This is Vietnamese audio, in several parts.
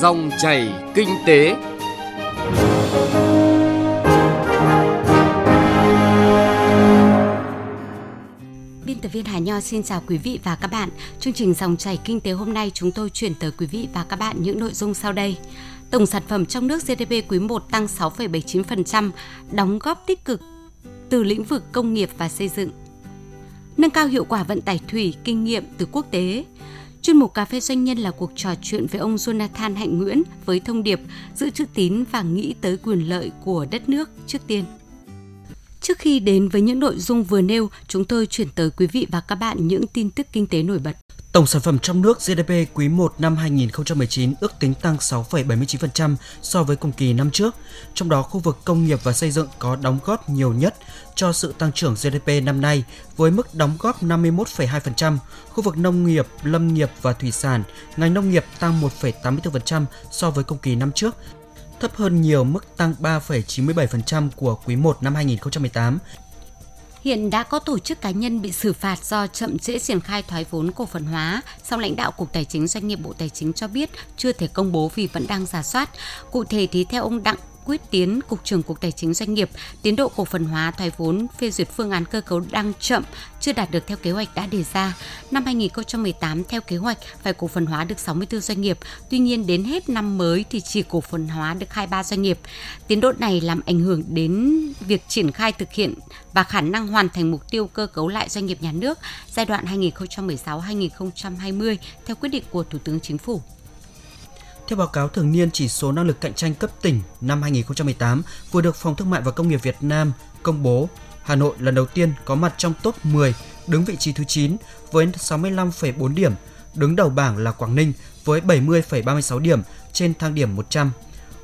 Dòng chảy kinh tế. Biên tập viên Hà Nho xin chào quý vị và các bạn. Chương trình Dòng chảy kinh tế hôm nay chúng tôi chuyển tới quý vị và các bạn những nội dung sau đây. Tổng sản phẩm trong nước GDP quý 1 tăng 6,79%, đóng góp tích cực từ lĩnh vực công nghiệp và xây dựng. Nâng cao hiệu quả vận tải thủy, kinh nghiệm từ quốc tế. Chuyên mục Cà phê Doanh nhân là cuộc trò chuyện với ông Jonathan Hạnh Nguyễn với thông điệp giữ chữ tín và nghĩ tới quyền lợi của đất nước trước tiên. Trước khi đến với những nội dung vừa nêu, chúng tôi chuyển tới quý vị và các bạn những tin tức kinh tế nổi bật. Tổng sản phẩm trong nước GDP quý 1 năm 2019 ước tính tăng 6,79% so với cùng kỳ năm trước. Trong đó, khu vực công nghiệp và xây dựng có đóng góp nhiều nhất cho sự tăng trưởng GDP năm nay với mức đóng góp 51,2%. Khu vực nông nghiệp, lâm nghiệp và thủy sản, ngành nông nghiệp tăng 1,84% so với cùng kỳ năm trước, thấp hơn nhiều mức tăng 3,97% của quý 1 năm 2018 Hiện đã có tổ chức cá nhân bị xử phạt do chậm trễ triển khai thoái vốn cổ phần hóa, song lãnh đạo Cục Tài chính Doanh nghiệp Bộ Tài chính cho biết chưa thể công bố vì vẫn đang giả soát. Cụ thể thì theo ông Đặng Quyết Tiến, Cục trưởng Cục Tài chính Doanh nghiệp, tiến độ cổ phần hóa thoái vốn phê duyệt phương án cơ cấu đang chậm, chưa đạt được theo kế hoạch đã đề ra. Năm 2018 theo kế hoạch phải cổ phần hóa được 64 doanh nghiệp, tuy nhiên đến hết năm mới thì chỉ cổ phần hóa được 23 doanh nghiệp. Tiến độ này làm ảnh hưởng đến việc triển khai thực hiện và khả năng hoàn thành mục tiêu cơ cấu lại doanh nghiệp nhà nước giai đoạn 2016-2020 theo quyết định của Thủ tướng Chính phủ. Theo báo cáo thường niên chỉ số năng lực cạnh tranh cấp tỉnh năm 2018 vừa được Phòng Thương mại và Công nghiệp Việt Nam công bố, Hà Nội lần đầu tiên có mặt trong top 10, đứng vị trí thứ 9 với 65,4 điểm, đứng đầu bảng là Quảng Ninh với 70,36 điểm trên thang điểm 100.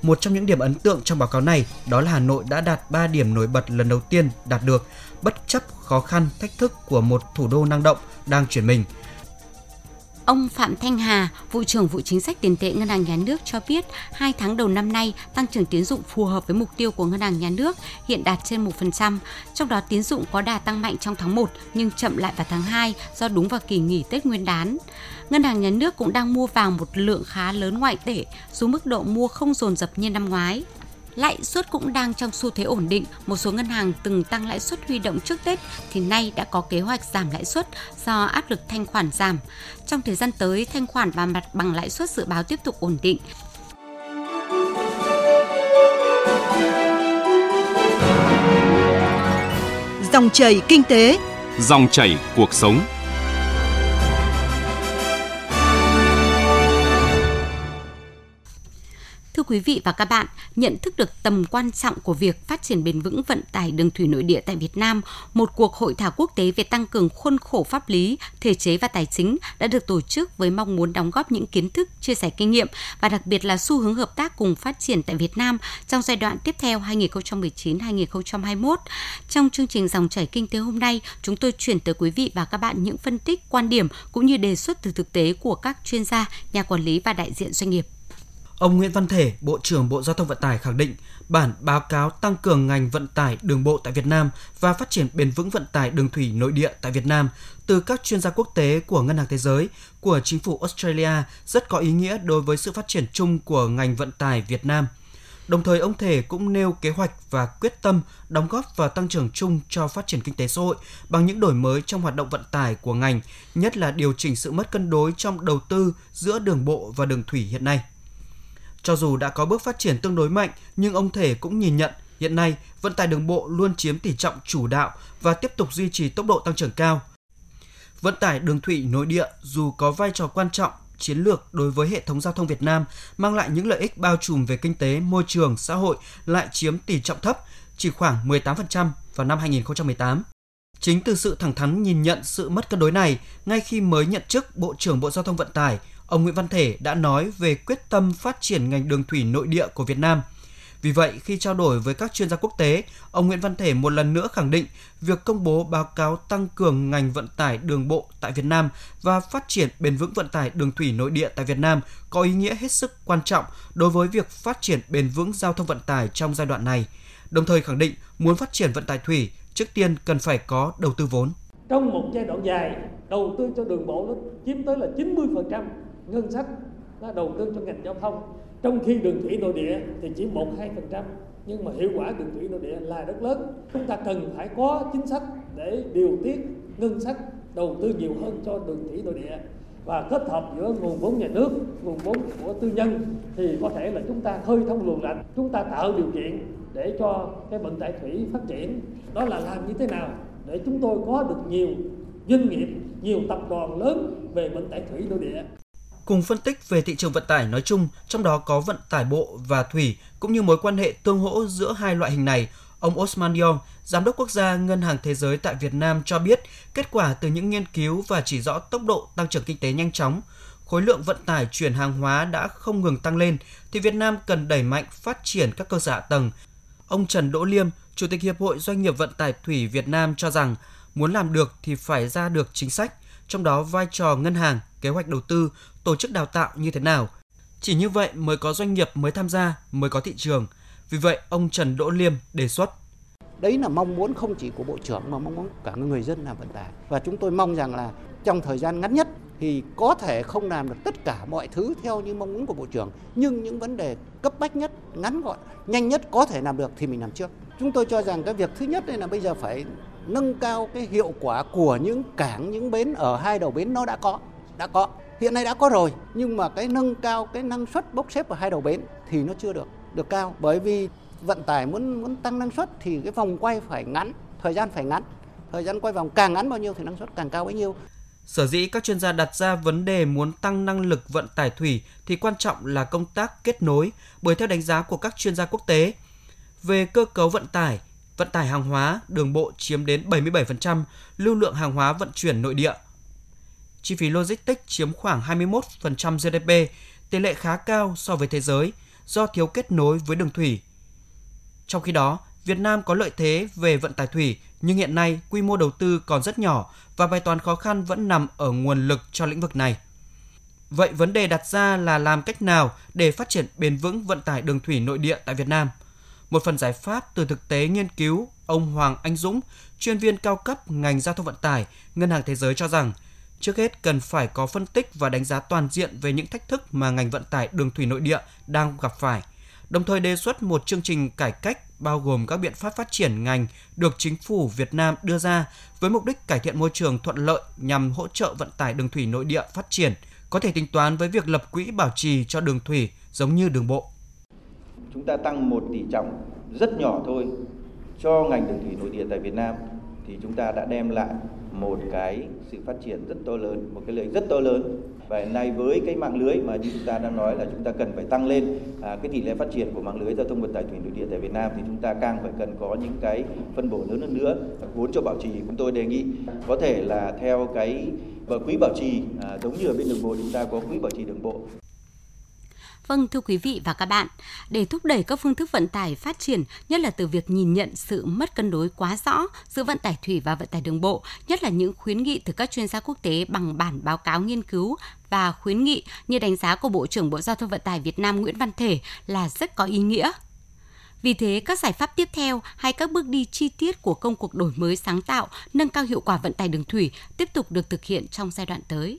Một trong những điểm ấn tượng trong báo cáo này đó là Hà Nội đã đạt 3 điểm nổi bật lần đầu tiên đạt được, bất chấp khó khăn, thách thức của một thủ đô năng động đang chuyển mình – Ông Phạm Thanh Hà, vụ trưởng vụ chính sách tiền tệ Ngân hàng Nhà nước cho biết, hai tháng đầu năm nay tăng trưởng tiến dụng phù hợp với mục tiêu của Ngân hàng Nhà nước hiện đạt trên 1%, trong đó tiến dụng có đà tăng mạnh trong tháng 1 nhưng chậm lại vào tháng 2 do đúng vào kỳ nghỉ Tết Nguyên đán. Ngân hàng Nhà nước cũng đang mua vàng một lượng khá lớn ngoại tệ, dù mức độ mua không dồn dập như năm ngoái. Lãi suất cũng đang trong xu thế ổn định, một số ngân hàng từng tăng lãi suất huy động trước Tết thì nay đã có kế hoạch giảm lãi suất do áp lực thanh khoản giảm. Trong thời gian tới, thanh khoản và mặt bằng lãi suất dự báo tiếp tục ổn định. Dòng chảy kinh tế, dòng chảy cuộc sống. Quý vị và các bạn, nhận thức được tầm quan trọng của việc phát triển bền vững vận tải đường thủy nội địa tại Việt Nam, một cuộc hội thảo quốc tế về tăng cường khuôn khổ pháp lý, thể chế và tài chính đã được tổ chức với mong muốn đóng góp những kiến thức, chia sẻ kinh nghiệm và đặc biệt là xu hướng hợp tác cùng phát triển tại Việt Nam trong giai đoạn tiếp theo 2019-2021. Trong chương trình dòng chảy kinh tế hôm nay, chúng tôi chuyển tới quý vị và các bạn những phân tích, quan điểm cũng như đề xuất từ thực tế của các chuyên gia, nhà quản lý và đại diện doanh nghiệp. Ông Nguyễn Văn Thể, Bộ trưởng Bộ Giao thông Vận tải khẳng định bản báo cáo tăng cường ngành vận tải đường bộ tại Việt Nam và phát triển bền vững vận tải đường thủy nội địa tại Việt Nam từ các chuyên gia quốc tế của Ngân hàng Thế giới, của chính phủ Australia rất có ý nghĩa đối với sự phát triển chung của ngành vận tải Việt Nam. Đồng thời ông Thể cũng nêu kế hoạch và quyết tâm đóng góp vào tăng trưởng chung cho phát triển kinh tế xã hội bằng những đổi mới trong hoạt động vận tải của ngành, nhất là điều chỉnh sự mất cân đối trong đầu tư giữa đường bộ và đường thủy hiện nay. Cho dù đã có bước phát triển tương đối mạnh, nhưng ông Thể cũng nhìn nhận hiện nay vận tải đường bộ luôn chiếm tỷ trọng chủ đạo và tiếp tục duy trì tốc độ tăng trưởng cao. Vận tải đường thủy nội địa dù có vai trò quan trọng chiến lược đối với hệ thống giao thông Việt Nam mang lại những lợi ích bao trùm về kinh tế, môi trường, xã hội lại chiếm tỷ trọng thấp, chỉ khoảng 18% vào năm 2018. Chính từ sự thẳng thắn nhìn nhận sự mất cân đối này, ngay khi mới nhận chức Bộ trưởng Bộ Giao thông Vận tải, ông Nguyễn Văn Thể đã nói về quyết tâm phát triển ngành đường thủy nội địa của Việt Nam. Vì vậy, khi trao đổi với các chuyên gia quốc tế, ông Nguyễn Văn Thể một lần nữa khẳng định việc công bố báo cáo tăng cường ngành vận tải đường bộ tại Việt Nam và phát triển bền vững vận tải đường thủy nội địa tại Việt Nam có ý nghĩa hết sức quan trọng đối với việc phát triển bền vững giao thông vận tải trong giai đoạn này. Đồng thời khẳng định muốn phát triển vận tải thủy, trước tiên cần phải có đầu tư vốn. Trong một giai đoạn dài, đầu tư cho đường bộ nó chiếm tới là 90% ngân sách nó đầu tư cho ngành giao thông trong khi đường thủy nội địa thì chỉ một hai phần trăm nhưng mà hiệu quả đường thủy nội địa là rất lớn chúng ta cần phải có chính sách để điều tiết ngân sách đầu tư nhiều hơn cho đường thủy nội địa và kết hợp giữa nguồn vốn nhà nước, nguồn vốn của tư nhân thì có thể là chúng ta khơi thông luồng lạch, chúng ta tạo điều kiện để cho cái vận tải thủy phát triển. Đó là làm như thế nào để chúng tôi có được nhiều doanh nghiệp, nhiều tập đoàn lớn về vận tải thủy nội địa. Cùng phân tích về thị trường vận tải nói chung, trong đó có vận tải bộ và thủy cũng như mối quan hệ tương hỗ giữa hai loại hình này, ông Osman Yong, Giám đốc quốc gia Ngân hàng Thế giới tại Việt Nam cho biết, kết quả từ những nghiên cứu và chỉ rõ tốc độ tăng trưởng kinh tế nhanh chóng, khối lượng vận tải chuyển hàng hóa đã không ngừng tăng lên, thì Việt Nam cần đẩy mạnh phát triển các cơ sở hạ tầng. Ông Trần Đỗ Liêm, Chủ tịch Hiệp hội Doanh nghiệp Vận tải Thủy Việt Nam cho rằng, muốn làm được thì phải ra được chính sách, trong đó vai trò ngân hàng, kế hoạch đầu tư, tổ chức đào tạo như thế nào. Chỉ như vậy mới có doanh nghiệp mới tham gia, mới có thị trường. Vì vậy, ông Trần Đỗ Liêm đề xuất Đấy là mong muốn không chỉ của Bộ trưởng mà mong muốn cả người dân làm vận tải. Và chúng tôi mong rằng là trong thời gian ngắn nhất thì có thể không làm được tất cả mọi thứ theo như mong muốn của Bộ trưởng. Nhưng những vấn đề cấp bách nhất, ngắn gọn, nhanh nhất có thể làm được thì mình làm trước. Chúng tôi cho rằng cái việc thứ nhất đây là bây giờ phải nâng cao cái hiệu quả của những cảng, những bến ở hai đầu bến nó đã có. Đã có. Hiện nay đã có rồi, nhưng mà cái nâng cao cái năng suất bốc xếp ở hai đầu bến thì nó chưa được được cao bởi vì vận tải muốn muốn tăng năng suất thì cái vòng quay phải ngắn, thời gian phải ngắn. Thời gian quay vòng càng ngắn bao nhiêu thì năng suất càng cao bấy nhiêu. Sở dĩ các chuyên gia đặt ra vấn đề muốn tăng năng lực vận tải thủy thì quan trọng là công tác kết nối, bởi theo đánh giá của các chuyên gia quốc tế, về cơ cấu vận tải, vận tải hàng hóa, đường bộ chiếm đến 77% lưu lượng hàng hóa vận chuyển nội địa. Chi phí logistics chiếm khoảng 21% GDP, tỷ lệ khá cao so với thế giới do thiếu kết nối với đường thủy. Trong khi đó, Việt Nam có lợi thế về vận tải thủy, nhưng hiện nay quy mô đầu tư còn rất nhỏ và bài toán khó khăn vẫn nằm ở nguồn lực cho lĩnh vực này. Vậy vấn đề đặt ra là làm cách nào để phát triển bền vững vận tải đường thủy nội địa tại Việt Nam? Một phần giải pháp từ thực tế nghiên cứu, ông Hoàng Anh Dũng, chuyên viên cao cấp ngành giao thông vận tải, Ngân hàng Thế giới cho rằng, trước hết cần phải có phân tích và đánh giá toàn diện về những thách thức mà ngành vận tải đường thủy nội địa đang gặp phải, đồng thời đề xuất một chương trình cải cách bao gồm các biện pháp phát triển ngành được chính phủ Việt Nam đưa ra với mục đích cải thiện môi trường thuận lợi nhằm hỗ trợ vận tải đường thủy nội địa phát triển, có thể tính toán với việc lập quỹ bảo trì cho đường thủy giống như đường bộ. Chúng ta tăng một tỷ trọng rất nhỏ thôi cho ngành đường thủy nội địa tại Việt Nam thì chúng ta đã đem lại một cái sự phát triển rất to lớn, một cái lợi rất to lớn. Và hiện nay với cái mạng lưới mà như chúng ta đang nói là chúng ta cần phải tăng lên à, cái tỷ lệ phát triển của mạng lưới giao thông vận tải thủy nội địa tại Việt Nam thì chúng ta càng phải cần có những cái phân bổ lớn hơn nữa. Vốn cho bảo trì chúng tôi đề nghị có thể là theo cái và quỹ bảo trì à, giống như ở bên đường bộ chúng ta có quỹ bảo trì đường bộ Vâng thưa quý vị và các bạn, để thúc đẩy các phương thức vận tải phát triển, nhất là từ việc nhìn nhận sự mất cân đối quá rõ giữa vận tải thủy và vận tải đường bộ, nhất là những khuyến nghị từ các chuyên gia quốc tế bằng bản báo cáo nghiên cứu và khuyến nghị như đánh giá của Bộ trưởng Bộ Giao thông Vận tải Việt Nam Nguyễn Văn Thể là rất có ý nghĩa. Vì thế, các giải pháp tiếp theo hay các bước đi chi tiết của công cuộc đổi mới sáng tạo, nâng cao hiệu quả vận tải đường thủy tiếp tục được thực hiện trong giai đoạn tới.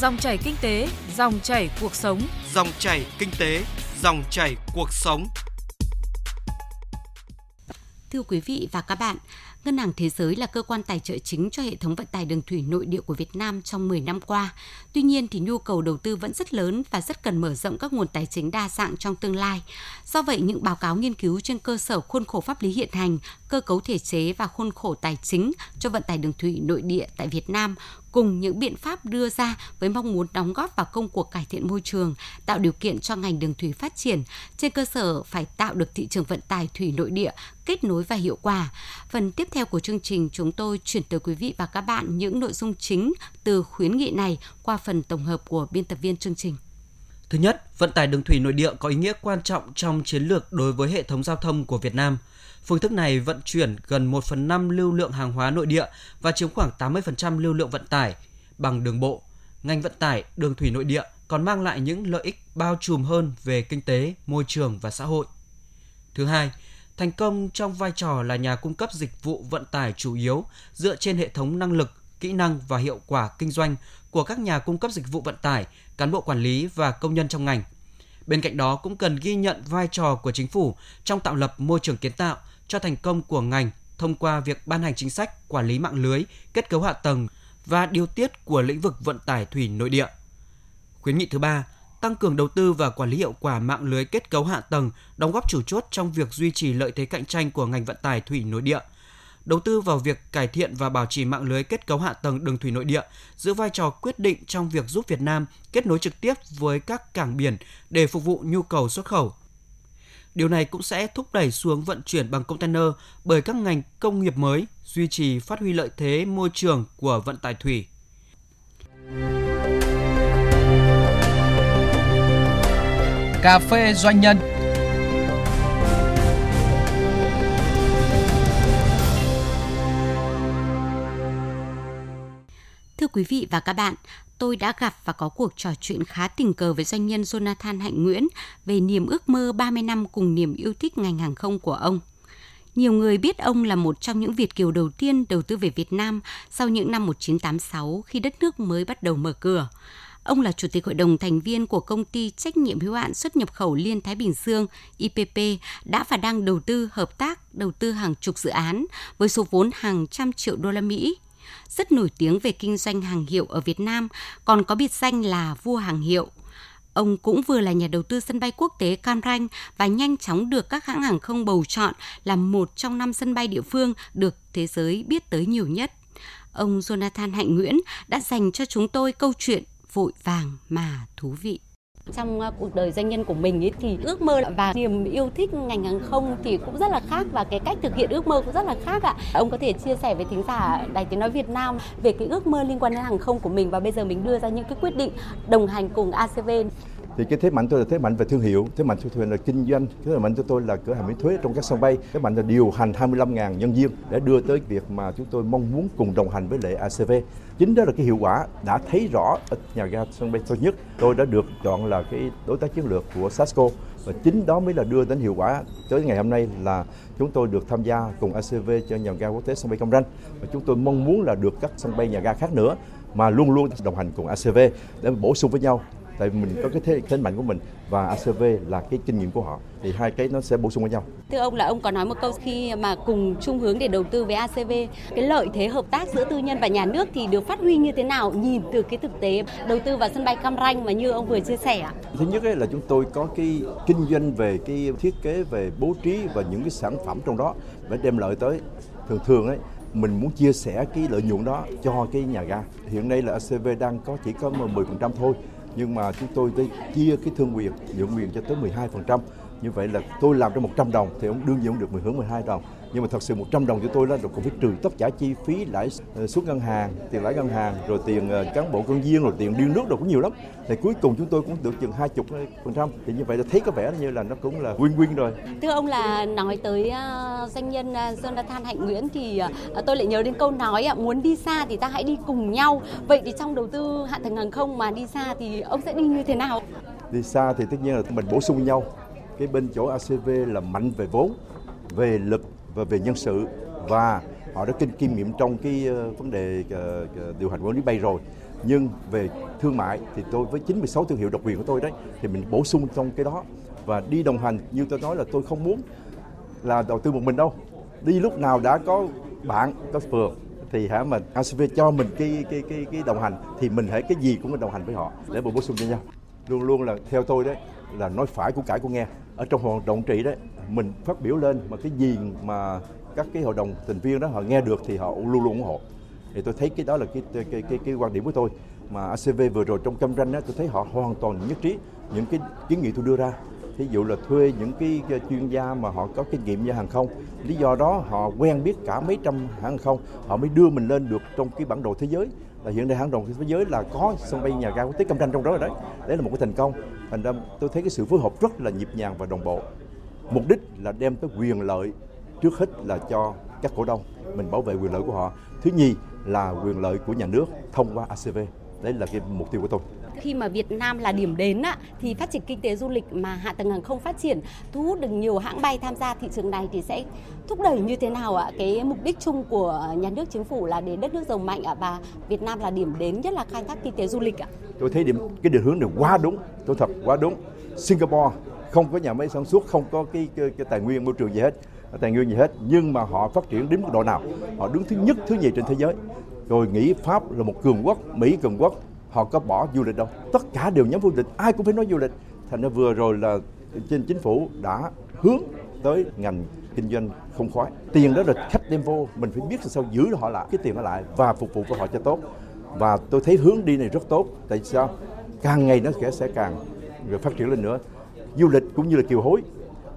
Dòng chảy kinh tế, dòng chảy cuộc sống. Dòng chảy kinh tế, dòng chảy cuộc sống. Thưa quý vị và các bạn, Ngân hàng Thế giới là cơ quan tài trợ chính cho hệ thống vận tải đường thủy nội địa của Việt Nam trong 10 năm qua. Tuy nhiên thì nhu cầu đầu tư vẫn rất lớn và rất cần mở rộng các nguồn tài chính đa dạng trong tương lai. Do vậy, những báo cáo nghiên cứu trên cơ sở khuôn khổ pháp lý hiện hành, cơ cấu thể chế và khuôn khổ tài chính cho vận tải đường thủy nội địa tại Việt Nam cùng những biện pháp đưa ra với mong muốn đóng góp vào công cuộc cải thiện môi trường, tạo điều kiện cho ngành đường thủy phát triển, trên cơ sở phải tạo được thị trường vận tải thủy nội địa kết nối và hiệu quả. Phần tiếp theo của chương trình chúng tôi chuyển tới quý vị và các bạn những nội dung chính từ khuyến nghị này qua phần tổng hợp của biên tập viên chương trình. Thứ nhất, vận tải đường thủy nội địa có ý nghĩa quan trọng trong chiến lược đối với hệ thống giao thông của Việt Nam. Phương thức này vận chuyển gần 1 phần 5 lưu lượng hàng hóa nội địa và chiếm khoảng 80% lưu lượng vận tải bằng đường bộ. Ngành vận tải đường thủy nội địa còn mang lại những lợi ích bao trùm hơn về kinh tế, môi trường và xã hội. Thứ hai, thành công trong vai trò là nhà cung cấp dịch vụ vận tải chủ yếu dựa trên hệ thống năng lực, kỹ năng và hiệu quả kinh doanh của các nhà cung cấp dịch vụ vận tải, cán bộ quản lý và công nhân trong ngành. Bên cạnh đó cũng cần ghi nhận vai trò của chính phủ trong tạo lập môi trường kiến tạo cho thành công của ngành thông qua việc ban hành chính sách quản lý mạng lưới, kết cấu hạ tầng và điều tiết của lĩnh vực vận tải thủy nội địa. Khuyến nghị thứ ba, tăng cường đầu tư và quản lý hiệu quả mạng lưới kết cấu hạ tầng, đóng góp chủ chốt trong việc duy trì lợi thế cạnh tranh của ngành vận tải thủy nội địa. Đầu tư vào việc cải thiện và bảo trì mạng lưới kết cấu hạ tầng đường thủy nội địa giữ vai trò quyết định trong việc giúp Việt Nam kết nối trực tiếp với các cảng biển để phục vụ nhu cầu xuất khẩu. Điều này cũng sẽ thúc đẩy xuống vận chuyển bằng container bởi các ngành công nghiệp mới, duy trì phát huy lợi thế môi trường của vận tải thủy. Cà phê doanh nhân quý vị và các bạn, tôi đã gặp và có cuộc trò chuyện khá tình cờ với doanh nhân Jonathan Hạnh Nguyễn về niềm ước mơ 30 năm cùng niềm yêu thích ngành hàng không của ông. Nhiều người biết ông là một trong những Việt kiều đầu tiên đầu tư về Việt Nam sau những năm 1986 khi đất nước mới bắt đầu mở cửa. Ông là chủ tịch hội đồng thành viên của công ty trách nhiệm hữu hạn xuất nhập khẩu Liên Thái Bình Dương IPP đã và đang đầu tư hợp tác đầu tư hàng chục dự án với số vốn hàng trăm triệu đô la Mỹ. Rất nổi tiếng về kinh doanh hàng hiệu ở Việt Nam, còn có biệt danh là vua hàng hiệu. Ông cũng vừa là nhà đầu tư sân bay quốc tế Cam Ranh và nhanh chóng được các hãng hàng không bầu chọn là một trong năm sân bay địa phương được thế giới biết tới nhiều nhất. Ông Jonathan Hạnh Nguyễn đã dành cho chúng tôi câu chuyện vội vàng mà thú vị trong ờ, cuộc đời doanh nhân của mình ấy thì ước mơ và niềm yêu thích ngành hàng không thì cũng rất là khác và cái cách thực hiện ước mơ cũng rất là khác ạ. Ông có thể chia sẻ với thính giả Đài Tiếng nói Việt Nam về cái ước mơ liên quan đến hàng không của mình và bây giờ mình đưa ra những cái quyết định đồng hành cùng ACV thì cái thế mạnh tôi là thế mạnh về thương hiệu, thế mạnh của tôi là kinh doanh, thế mạnh của tôi là cửa hàng miễn thuế trong các sân bay, thế mạnh là điều hành 25.000 nhân viên để đưa tới việc mà chúng tôi mong muốn cùng đồng hành với lệ ACV chính đó là cái hiệu quả đã thấy rõ ở nhà ga sân bay Tân Nhất. Tôi đã được chọn là cái đối tác chiến lược của Sasco và chính đó mới là đưa đến hiệu quả. Tới ngày hôm nay là chúng tôi được tham gia cùng ACV cho nhà ga quốc tế sân bay Cam Ranh và chúng tôi mong muốn là được các sân bay nhà ga khác nữa mà luôn luôn đồng hành cùng ACV để bổ sung với nhau tại vì mình có cái thế, thế mạnh của mình và ACV là cái kinh nghiệm của họ thì hai cái nó sẽ bổ sung với nhau. Thưa ông là ông có nói một câu khi mà cùng chung hướng để đầu tư với ACV, cái lợi thế hợp tác giữa tư nhân và nhà nước thì được phát huy như thế nào nhìn từ cái thực tế đầu tư vào sân bay Cam Ranh mà như ông vừa chia sẻ ạ? Thứ nhất là chúng tôi có cái kinh doanh về cái thiết kế về bố trí và những cái sản phẩm trong đó để đem lợi tới thường thường ấy mình muốn chia sẻ cái lợi nhuận đó cho cái nhà ga. Hiện nay là ACV đang có chỉ có 10% thôi nhưng mà chúng tôi chia cái thương quyền, nhượng quyền cho tới 12% như vậy là tôi làm cho 100 đồng thì ông đương nhiên ông được mình hưởng 12 đồng nhưng mà thật sự 100 đồng cho tôi là cũng phải trừ tất cả chi phí lãi ờ, suất ngân hàng tiền lãi ngân hàng rồi tiền ờ, cán bộ công viên rồi tiền điêu nước rồi cũng nhiều lắm. Thì cuối cùng chúng tôi cũng được chừng hai chục phần trăm. Thì như vậy là thấy có vẻ như là nó cũng là win win rồi. Thưa ông là nói tới uh, doanh nhân Jonathan Hạnh Nguyễn thì tôi lại nhớ đến câu nói muốn đi xa thì ta hãy đi cùng nhau. Vậy thì trong đầu tư hạ tầng hàng không mà đi xa thì ông sẽ đi như thế nào? Đi xa thì tất nhiên là mình bổ sung nhau. Cái bên chỗ ACV là mạnh về vốn về lực và về nhân sự và họ đã kinh kinh nghiệm trong cái ờ, vấn đề ờ, ờ, điều hành quản lý bay rồi. Nhưng về thương mại thì tôi với 96 thương hiệu độc quyền của tôi đấy, thì mình bổ sung trong cái đó. Và đi đồng hành, như tôi nói là tôi không muốn là đầu tư một mình đâu. Đi lúc nào đã có bạn, có phường thì hả mà ACV cho mình cái cái cái cái đồng hành thì mình hãy cái gì cũng mình đồng hành với họ. Để bổ sung cho nhau. Luôn luôn là theo tôi đấy, là nói phải của cải của nghe. Ở trong hoạt động trị đấy mình phát biểu lên mà cái gì mà các cái hội đồng thành viên đó họ nghe được thì họ luôn luôn ủng hộ. Thì tôi thấy cái đó là cái cái cái, cái, cái quan điểm của tôi. Mà ACV vừa rồi trong cam ranh đó tôi thấy họ hoàn toàn nhất trí những cái kiến nghị tôi đưa ra. Ví dụ là thuê những cái chuyên gia mà họ có kinh nghiệm như hàng không. Lý do đó họ quen biết cả mấy trăm hãng không. Họ mới đưa mình lên được trong cái bản đồ thế giới. Là hiện nay hãng đồng thế giới là có sân bay nhà ga quốc tế cam ranh trong đó rồi đấy. Đấy là một cái thành công. Thành ra tôi thấy cái sự phối hợp rất là nhịp nhàng và đồng bộ mục đích là đem tới quyền lợi trước hết là cho các cổ đông mình bảo vệ quyền lợi của họ thứ nhì là quyền lợi của nhà nước thông qua ACV đấy là cái mục tiêu của tôi khi mà Việt Nam là điểm đến á, thì phát triển kinh tế du lịch mà hạ tầng hàng không phát triển thu hút được nhiều hãng bay tham gia thị trường này thì sẽ thúc đẩy như thế nào ạ? Cái mục đích chung của nhà nước chính phủ là để đất nước giàu mạnh ạ và Việt Nam là điểm đến nhất là khai thác kinh tế du lịch ạ. Tôi thấy điểm cái định hướng này quá đúng, tôi thật quá đúng. Singapore không có nhà máy sản xuất, không có cái, cái, cái tài nguyên môi trường gì hết tài nguyên gì hết nhưng mà họ phát triển đến mức độ nào? Họ đứng thứ nhất thứ nhì trên thế giới. Rồi nghĩ pháp là một cường quốc mỹ cường quốc họ có bỏ du lịch đâu. Tất cả đều nhắm du lịch ai cũng phải nói du lịch. Thành ra vừa rồi là trên chính phủ đã hướng tới ngành kinh doanh không khói tiền đó là khách đem vô mình phải biết sao giữ họ lại cái tiền đó lại và phục vụ cho họ cho tốt. Và tôi thấy hướng đi này rất tốt. Tại sao? Càng ngày nó sẽ sẽ càng phát triển lên nữa du lịch cũng như là kiều hối.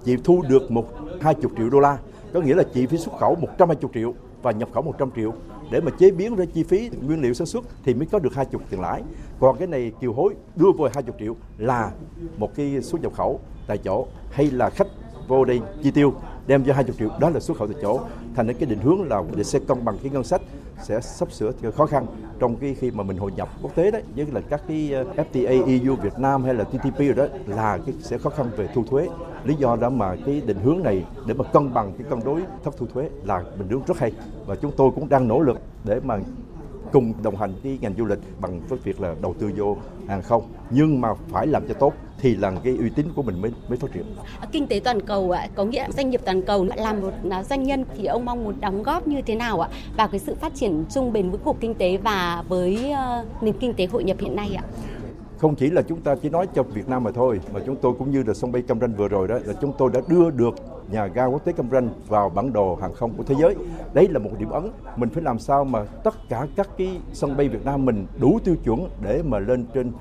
Chị thu được một, hai chục triệu đô la, có nghĩa là chị phải xuất khẩu 120 triệu và nhập khẩu 100 triệu. Để mà chế biến ra chi phí nguyên liệu sản xuất thì mới có được hai chục tiền lãi. Còn cái này kiều hối đưa vô hai chục triệu là một cái xuất nhập khẩu tại chỗ hay là khách vô đây chi tiêu, đem cho 20 triệu, đó là xuất khẩu tại chỗ. Thành ra cái định hướng là để sẽ cân bằng, cái ngân sách sẽ sắp sửa khó khăn trong cái khi mà mình hội nhập quốc tế đấy với là các cái ờ, FTA EU Việt Nam hay là TPP rồi đó, là cái sẽ khó khăn về thu thuế. Lý do đó mà cái định hướng này để mà cân bằng cái cân đối thấp thu thuế là mình hướng rất hay và chúng tôi cũng đang nỗ lực để mà cùng đồng hành với ngành du lịch bằng cái việc là đầu tư vô hàng không nhưng mà phải làm cho tốt thì là cái uy tín của mình mới mới phát triển. Kinh tế toàn cầu ạ, có nghĩa doanh nghiệp toàn cầu làm một doanh nhân thì ông mong muốn đóng góp như thế nào ạ vào cái sự phát triển chung bền vững của kinh tế và với ờ, nền kinh tế hội nhập hiện nay ạ? không chỉ là chúng ta chỉ nói cho Việt Nam mà thôi mà chúng tôi cũng như là sân bay Cam Ranh vừa rồi đó là chúng tôi đã đưa được nhà ga quốc tế Cam Ranh vào bản đồ hàng không của thế giới. Đấy là một điểm ấn. Mình phải làm sao mà tất cả các cái sân bay Việt Nam mình đủ tiêu chuẩn để mà lên trên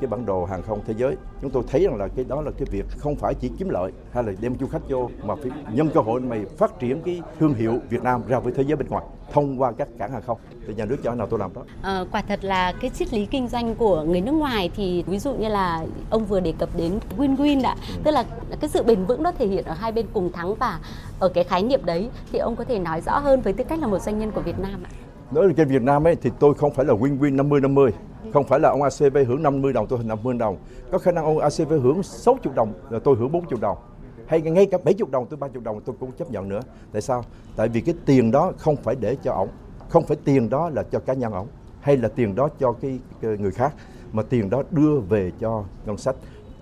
cái bản đồ hàng không thế giới. Chúng tôi thấy rằng là cái đó là cái việc không phải chỉ kiếm lợi hay là đem du khách vô mà phải nhân cơ hội này phát triển cái thương hiệu Việt Nam ra với thế giới bên ngoài thông qua các cảng hàng không. Thì nhà nước cho nào tôi làm đó. À, quả thật là cái triết lý kinh doanh của người nước ngoài thì ví dụ như là ông vừa đề cập đến win-win ạ. Ừ. tức là cái sự bền vững đó thể hiện ở hai bên cùng thắng và ở cái khái niệm đấy thì ông có thể nói rõ hơn với tư cách là một doanh nhân của Việt Nam ạ. Nói trên Việt Nam ấy thì tôi không phải là win-win 50-50 không phải là ông ACV hưởng 50 đồng tôi hưởng 50 đồng. Có khả năng ông ACV hưởng 60 đồng là tôi hưởng 40 đồng. Hay ngay cả 70 đồng tôi 30 đồng tôi cũng chấp nhận nữa. Tại sao? Tại vì cái tiền đó không phải để cho ổng không phải tiền đó là cho cá nhân ổng hay là tiền đó cho cái, cái người khác mà tiền đó đưa về cho ngân sách.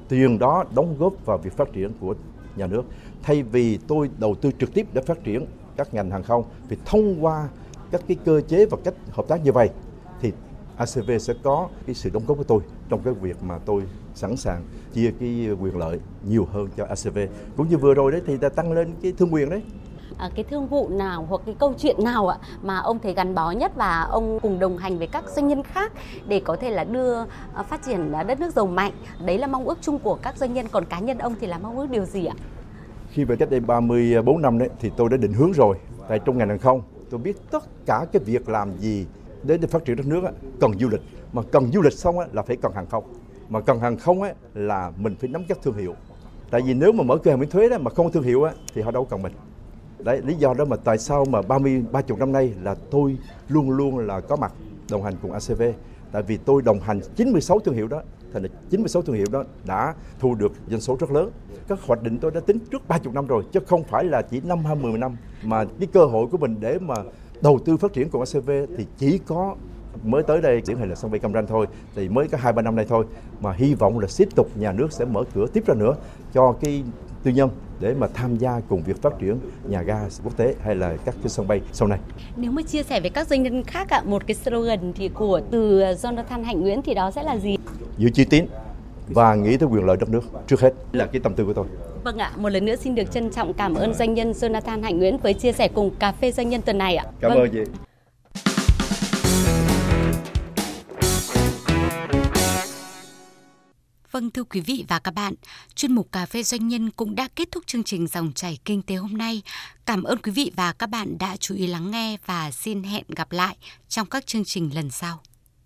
Tiền đó đóng góp vào việc phát triển của nhà nước. Thay vì tôi đầu tư trực tiếp để phát triển các ngành hàng không thì thông qua các cái cơ chế và cách hợp tác như vậy ACV sẽ có cái sự đóng góp của tôi trong cái việc mà tôi sẵn sàng chia cái quyền lợi nhiều hơn cho ACV cũng như vừa rồi đấy thì ta tăng lên cái thương quyền đấy. À, cái thương vụ nào hoặc cái câu chuyện nào ạ mà ông thấy gắn bó nhất và ông cùng đồng hành với các doanh nhân khác để có thể là đưa à, phát triển đất nước giàu mạnh? Đấy là mong ước chung của các doanh nhân. Còn cá nhân ông thì là mong ước điều gì ạ? Khi về cách đây 34 năm đấy thì tôi đã định hướng rồi. Tại trong ngành hàng không tôi biết tất cả cái việc làm gì để, để phát triển đất nước á, cần du lịch. Mà cần du lịch xong á, là phải cần hàng không. Mà cần hàng không á, là mình phải nắm chắc thương hiệu. Tại vì nếu mà mở cửa hàng miễn thuế đó mà không có thương hiệu á, thì họ đâu cần mình. Đấy lý do đó mà tại sao mà 30 30 năm nay là tôi luôn luôn là có mặt đồng hành cùng ACV tại vì tôi đồng hành 96 thương hiệu đó thành là 96 thương hiệu đó đã thu được doanh số rất lớn. Các hoạch định tôi đã tính trước 30 năm rồi chứ không phải là chỉ năm hay 10 năm. Mà cái cơ hội của mình để mà đầu tư phát triển của ACV thì chỉ có mới tới đây điển hình là sân bay Cam Ranh thôi thì mới có hai ba năm nay thôi mà hy vọng là tiếp tục nhà nước sẽ mở cửa tiếp ra nữa cho cái tư nhân để mà tham gia cùng việc phát triển nhà ga quốc tế hay là các cái sân bay sau này. Nếu mà chia sẻ với các doanh nhân khác ạ, một cái slogan thì của từ Jonathan Hạnh Nguyễn thì đó sẽ là gì? Giữ chữ tín và nghĩ tới quyền lợi đất nước trước hết là cái tâm tư của tôi. Vâng ạ, một lần nữa xin được trân trọng cảm ơn doanh nhân Jonathan Hạnh Nguyễn với chia sẻ cùng cà phê doanh nhân tuần này ạ. Cảm vâng. ơn chị. Vâng thưa quý vị và các bạn, chuyên mục Cà phê Doanh nhân cũng đã kết thúc chương trình Dòng chảy Kinh tế hôm nay. Cảm ơn quý vị và các bạn đã chú ý lắng nghe và xin hẹn gặp lại trong các chương trình lần sau.